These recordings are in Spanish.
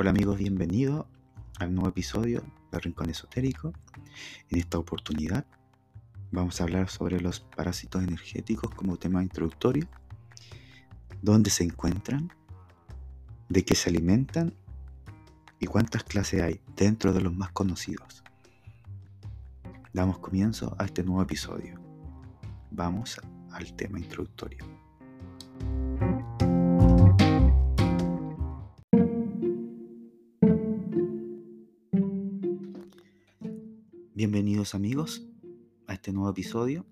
Hola amigos, bienvenidos al nuevo episodio de Rincón Esotérico. En esta oportunidad vamos a hablar sobre los parásitos energéticos como tema introductorio, dónde se encuentran, de qué se alimentan y cuántas clases hay dentro de los más conocidos. Damos comienzo a este nuevo episodio. Vamos al tema introductorio. Bienvenidos amigos a este nuevo episodio.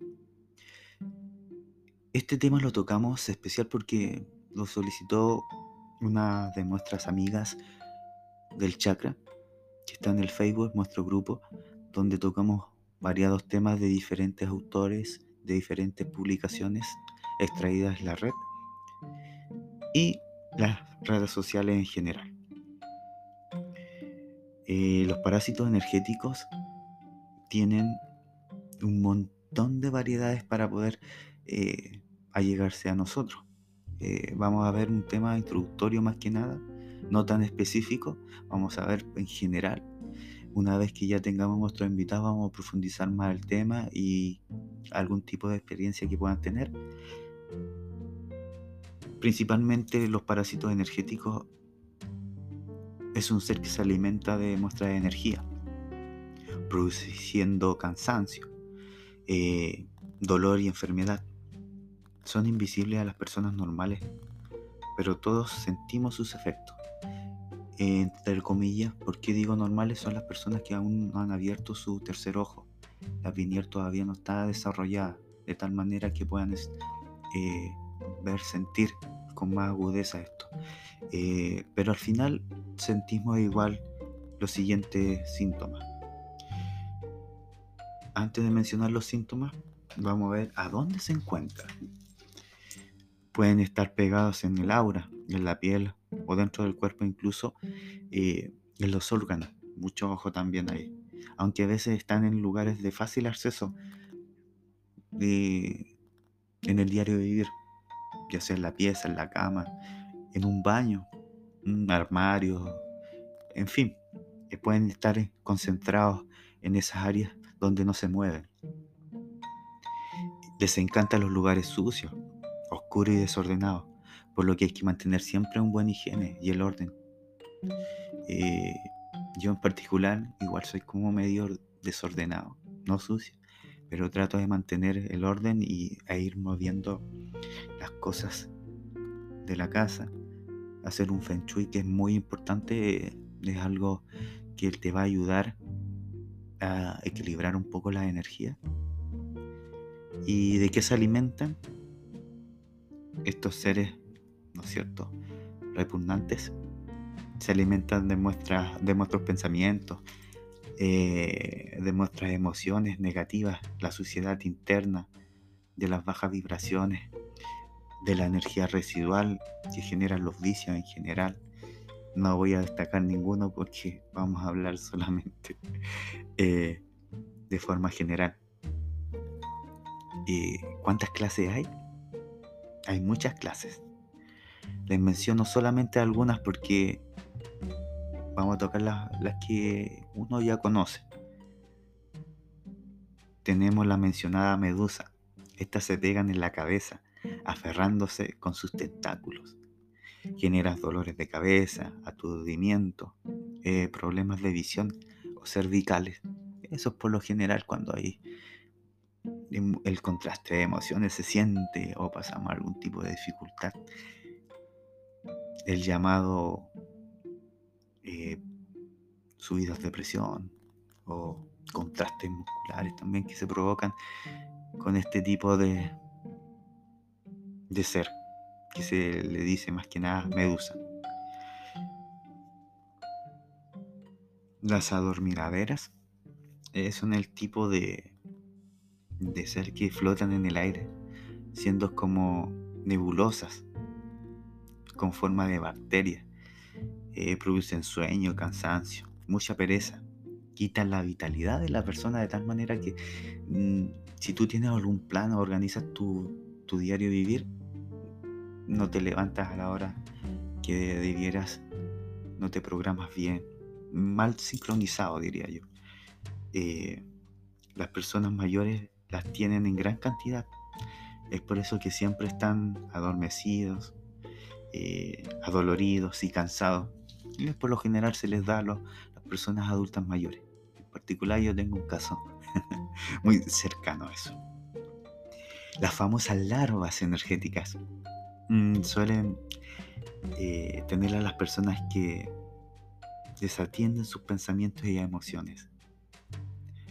Este tema lo tocamos especial porque lo solicitó una de nuestras amigas del chakra, que está en el Facebook, nuestro grupo, donde tocamos variados temas de diferentes autores, de diferentes publicaciones extraídas de la red y las redes sociales en general. Eh, los parásitos energéticos tienen un montón de variedades para poder eh, allegarse a nosotros. Eh, vamos a ver un tema introductorio más que nada, no tan específico, vamos a ver en general. Una vez que ya tengamos nuestro invitado, vamos a profundizar más el tema y algún tipo de experiencia que puedan tener. Principalmente los parásitos energéticos es un ser que se alimenta de muestras de energía produciendo cansancio, eh, dolor y enfermedad. Son invisibles a las personas normales, pero todos sentimos sus efectos. Entre comillas, ¿por qué digo normales? Son las personas que aún no han abierto su tercer ojo. La Vinier todavía no está desarrollada de tal manera que puedan eh, ver, sentir con más agudeza esto. Eh, pero al final sentimos igual los siguientes síntomas antes de mencionar los síntomas, vamos a ver a dónde se encuentran. Pueden estar pegados en el aura, en la piel o dentro del cuerpo, incluso eh, en los órganos. Mucho ojo también ahí. Aunque a veces están en lugares de fácil acceso en el diario de vivir, ya sea en la pieza, en la cama, en un baño, un armario, en fin, que pueden estar concentrados en esas áreas donde no se mueven. Les encantan los lugares sucios, oscuros y desordenados, por lo que hay que mantener siempre un buen higiene y el orden. Eh, yo en particular igual soy como medio desordenado, no sucio, pero trato de mantener el orden y a ir moviendo las cosas de la casa. Hacer un feng shui que es muy importante, es algo que te va a ayudar a equilibrar un poco la energía. ¿Y de qué se alimentan estos seres, ¿no es cierto?, repugnantes. Se alimentan de, de nuestros pensamientos, eh, de nuestras emociones negativas, la suciedad interna, de las bajas vibraciones, de la energía residual que generan los vicios en general, no voy a destacar ninguno porque vamos a hablar solamente eh, de forma general. ¿Y cuántas clases hay? Hay muchas clases. Les menciono solamente algunas porque vamos a tocar las, las que uno ya conoce. Tenemos la mencionada medusa. Estas se pegan en la cabeza, aferrándose con sus tentáculos generas dolores de cabeza, aturdimiento, eh, problemas de visión o cervicales. Eso es por lo general cuando hay el contraste de emociones se siente o pasamos algún tipo de dificultad. El llamado eh, subidas de presión o contrastes musculares también que se provocan con este tipo de, de ser que se le dice más que nada medusa. Las adormiladeras eh, son el tipo de, de ser que flotan en el aire, siendo como nebulosas, con forma de bacterias. Eh, producen sueño, cansancio, mucha pereza. Quitan la vitalidad de la persona de tal manera que mm, si tú tienes algún plan organizas tu, tu diario vivir, no te levantas a la hora que debieras no te programas bien, mal sincronizado diría yo. Eh, las personas mayores las tienen en gran cantidad. Es por eso que siempre están adormecidos, eh, adoloridos y cansados. Y por lo general se les da a las personas adultas mayores. En particular yo tengo un caso muy cercano a eso. Las famosas larvas energéticas mm, suelen eh, tener a las personas que desatienden sus pensamientos y emociones.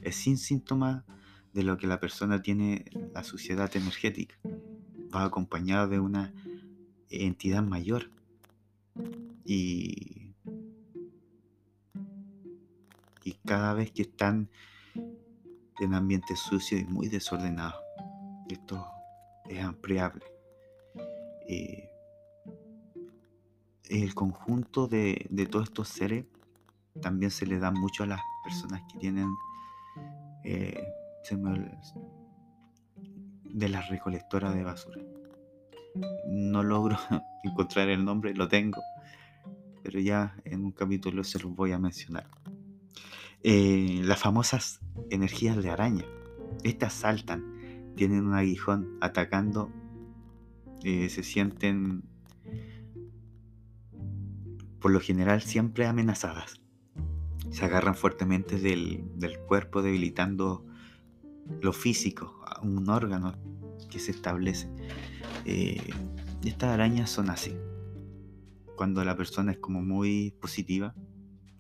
Es sin síntoma de lo que la persona tiene la suciedad energética. Va acompañada de una entidad mayor. Y, y cada vez que están en ambientes sucios y muy desordenados, esto es ampliable. Eh, el conjunto de, todos estos seres también se le da mucho a las personas que tienen eh, de la recolectora de basura. No logro encontrar el nombre, lo tengo, pero ya en un capítulo se los voy a mencionar. Eh, las famosas energías de araña. Estas saltan, tienen un aguijón atacando, eh, se sienten por lo general siempre amenazadas. Se agarran fuertemente del, cuerpo, debilitando lo físico, un órgano que se establece. Eh, estas arañas son así. Cuando la persona es como muy positiva,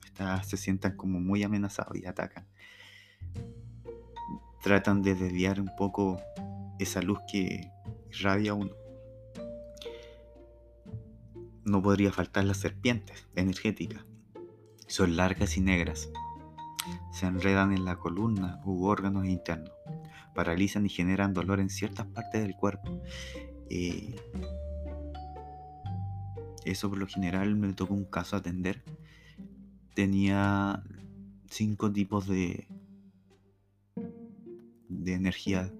estas se sientan como muy amenazados y atacan. Tratan de desviar un poco esa luz que irradia uno no podría faltar las serpientes energéticas. Son largas y negras. Se enredan en la columna u órganos internos. Paralizan y generan dolor en ciertas partes del cuerpo. Eh, eso por lo general me tocó un caso atender. Tenía cinco tipos de, de energía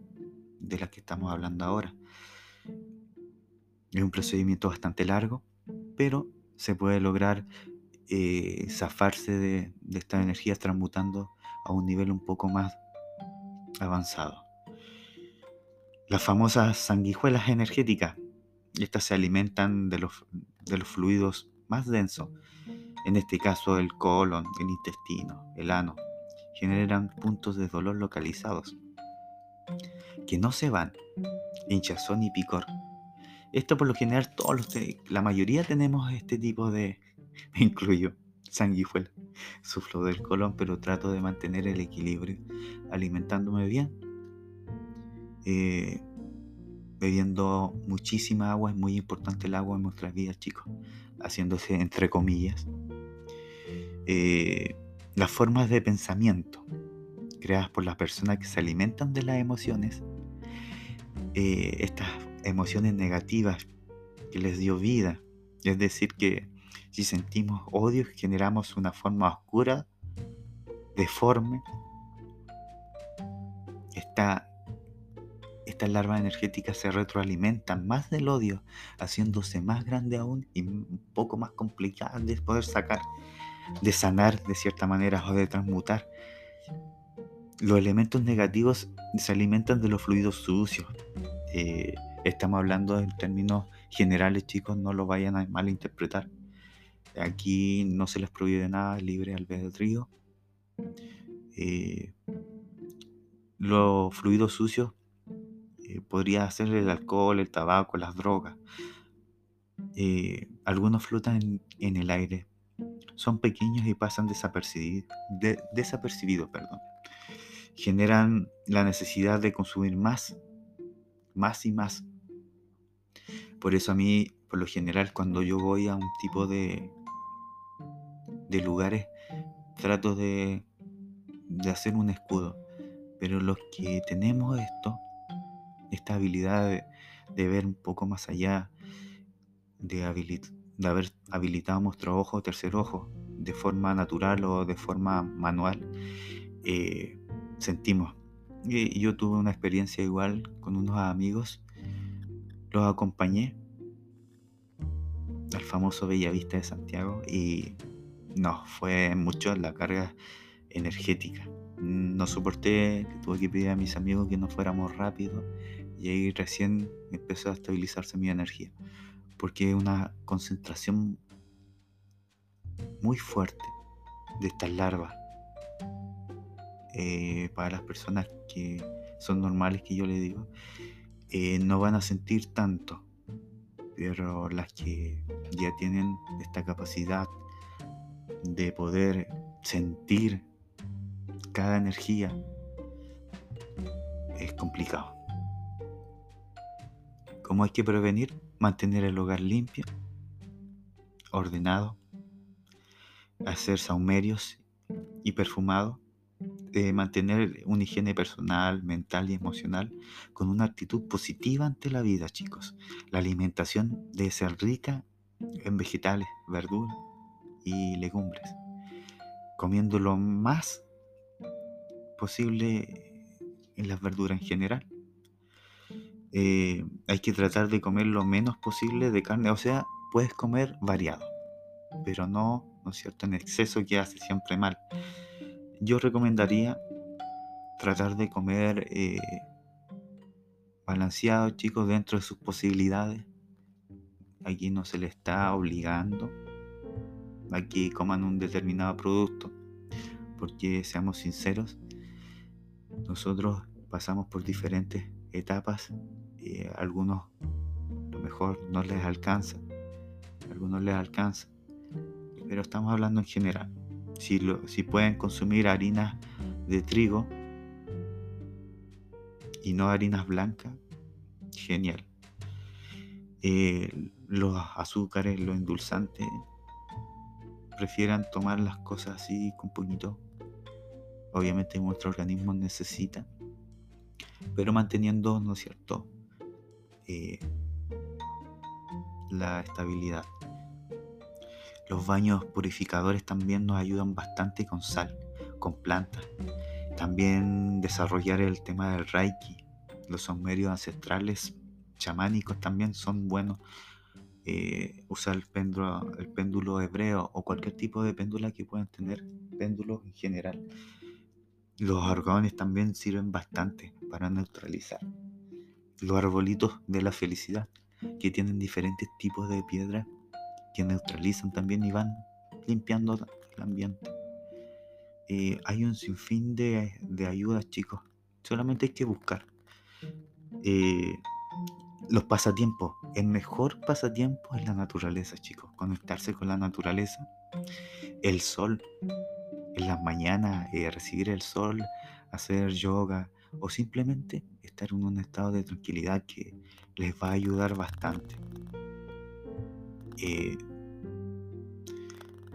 de las que estamos hablando ahora. Es un procedimiento bastante largo pero se puede lograr eh, zafarse de, estas energías transmutando a un nivel un poco más avanzado. Las famosas sanguijuelas energéticas, estas se alimentan de los, de los fluidos más densos, en este caso el colon, el intestino, el ano, generan puntos de dolor localizados que no se van, hinchazón y picor, esto por lo general todos los la mayoría tenemos este tipo de, me incluyo, sanguijuela. Sufro del colon, pero trato de mantener el equilibrio alimentándome bien. Eh, bebiendo muchísima agua, es muy importante el agua en nuestras vidas, chicos. Haciéndose entre comillas. Eh, las formas de pensamiento creadas por las personas que se alimentan de las emociones, eh, estas emociones negativas que les dio vida. Es decir, que si sentimos odio, generamos una forma oscura, deforme. Esta, estas larvas energéticas se retroalimentan más del odio, haciéndose más grande aún y un poco más complicada de poder sacar, de sanar de cierta manera o de transmutar. Los elementos negativos se alimentan de los fluidos sucios. Eh, Estamos hablando en términos generales, chicos, no lo vayan a malinterpretar. Aquí no se les prohíbe nada, libre albedrío. Eh, los fluidos sucios eh, podría ser el alcohol, el tabaco, las drogas. Eh, algunos flotan en, el aire. Son pequeños y pasan desapercibidos, perdón. Generan la necesidad de consumir más, más y más por eso a mí, por lo general, cuando yo voy a un tipo de, de lugares, trato de, de hacer un escudo. Pero los que tenemos esto, esta habilidad de, ver un poco más allá, de, de haber habilitado nuestro ojo, tercer ojo, de forma natural o de forma manual, eh, sentimos. Y yo tuve una experiencia igual con unos amigos los acompañé al famoso Bellavista de Santiago y no, fue mucho la carga energética. No soporté, tuve que pedir a mis amigos que no fuéramos rápido y ahí recién empezó a estabilizarse mi energía. Porque una concentración muy fuerte de estas larvas. Eh, para las personas que son normales, que yo le digo, eh, no van a sentir tanto. Pero las que ya tienen esta capacidad de poder sentir cada energía es complicado. ¿Cómo hay que prevenir? Mantener el hogar limpio, ordenado, hacer saumerios y perfumado, eh, mantener una higiene personal, mental y emocional con una actitud positiva ante la vida, chicos. La alimentación debe ser rica en vegetales, verduras y legumbres, comiendo lo más posible en las verduras en general. Eh, hay que tratar de comer lo menos posible de carne, o sea, puedes comer variado, pero no, ¿no es cierto?, en exceso que hace siempre mal. Yo recomendaría tratar de comer eh, balanceado, chicos, dentro de sus posibilidades. Aquí no se le está obligando aquí coman un determinado producto, porque seamos sinceros, nosotros pasamos por diferentes etapas, a algunos lo mejor no les alcanza, a algunos les alcanza, pero estamos hablando en general. Si, lo, si pueden consumir harinas de trigo y no harinas blancas, genial. Eh, los azúcares, los endulzantes, prefieran tomar las cosas así con poquito. Obviamente nuestro organismo necesita, pero manteniendo, ¿no es cierto?, eh, la estabilidad. Los baños purificadores también nos ayudan bastante con sal, con plantas. También desarrollar el tema del Reiki. Los saumerios ancestrales chamánicos también son buenos eh, usar el péndulo, el péndulo hebreo o cualquier tipo de péndula que puedan tener, péndulos en general. Los argones también sirven bastante para neutralizar. Los arbolitos de la felicidad, que tienen diferentes tipos de piedra que neutralizan también y van limpiando el ambiente. Eh, hay un sinfín de, de ayudas, chicos. Solamente hay que buscar. Eh, los pasatiempos. El mejor pasatiempo es la naturaleza, chicos. Conectarse con la naturaleza. El sol. En las mañanas, eh, recibir el sol, hacer yoga o simplemente estar en un estado de tranquilidad que les va a ayudar bastante. Eh,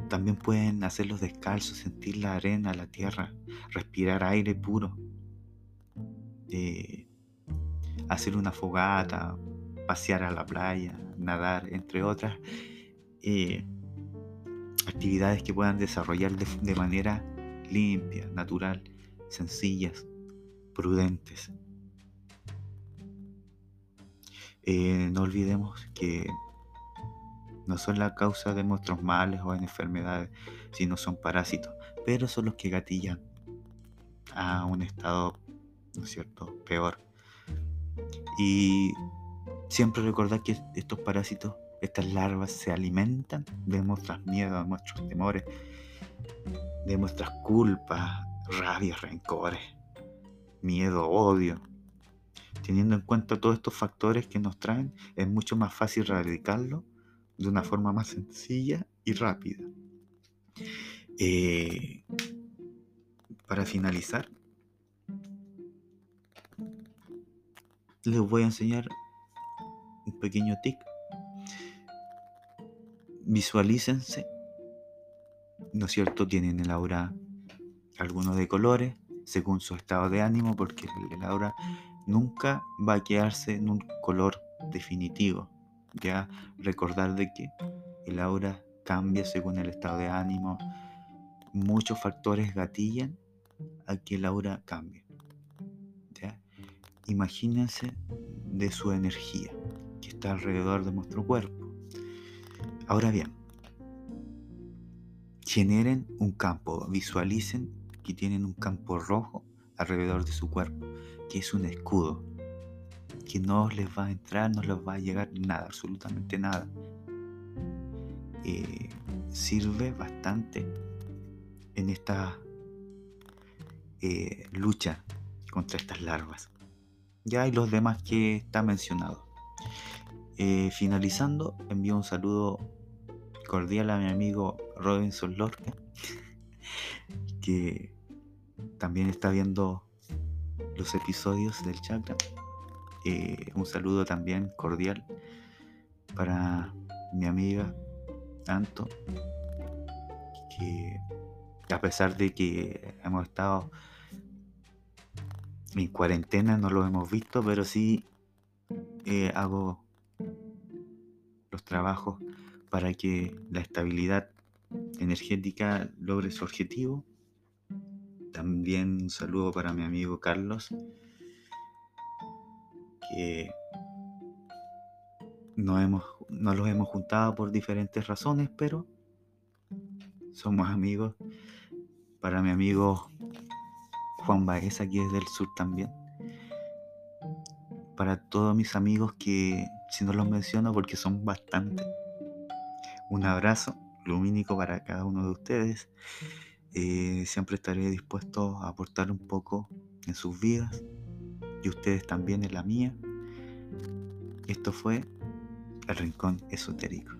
también pueden hacerlos descalzos, sentir la arena, la tierra, respirar aire puro. Eh, hacer una fogata, pasear a la playa, nadar, entre otras eh, actividades que puedan desarrollar de, manera limpia, natural, sencillas, prudentes. No olvidemos que no son la causa de nuestros males o enfermedades, sino son parásitos, pero son los que gatillan a un estado, ¿no es cierto?, peor. Y siempre recordar que estos parásitos, estas larvas, se alimentan de nuestros miedos, de nuestros temores, de nuestras culpas, rabias, rencores, miedo, odio. Teniendo en cuenta todos estos factores que nos traen, es mucho más fácil erradicarlo de una forma más sencilla y rápida. Eh, para finalizar, les voy a enseñar un pequeño tic. Visualícense, ¿no es cierto? Tienen el aura algunos de colores según su estado de ánimo, porque el aura nunca va a quedarse en un color definitivo. Ya recordar de que el aura cambia según el estado de ánimo. Muchos factores gatillan a que el aura cambie imagínense de su energía que está alrededor de nuestro cuerpo. Ahora bien, generen un campo, visualicen que tienen un campo rojo alrededor de su cuerpo, que es un escudo, que no les va a entrar, no les va a llegar nada, absolutamente nada. Eh, sirve bastante en esta eh, lucha contra estas larvas. Ya hay los demás que está mencionado. Eh, finalizando, envío un saludo cordial a mi amigo Robinson Lorca, que también está viendo los episodios del chakra. Eh, un saludo también cordial para mi amiga Tanto, que a pesar de que hemos estado en cuarentena, no lo hemos visto, pero sí eh, hago los trabajos para que la estabilidad energética logre su objetivo. También un saludo para mi amigo Carlos, que no, hemos, no los hemos juntado por diferentes razones, pero somos amigos. Para mi amigo Juan Baez, aquí es del sur también. Para todos mis amigos que, si no los menciono porque son bastantes, un abrazo lumínico para cada uno de ustedes. Eh, siempre estaré dispuesto a aportar un poco en sus vidas y ustedes también en la mía. Esto fue el Rincón Esotérico.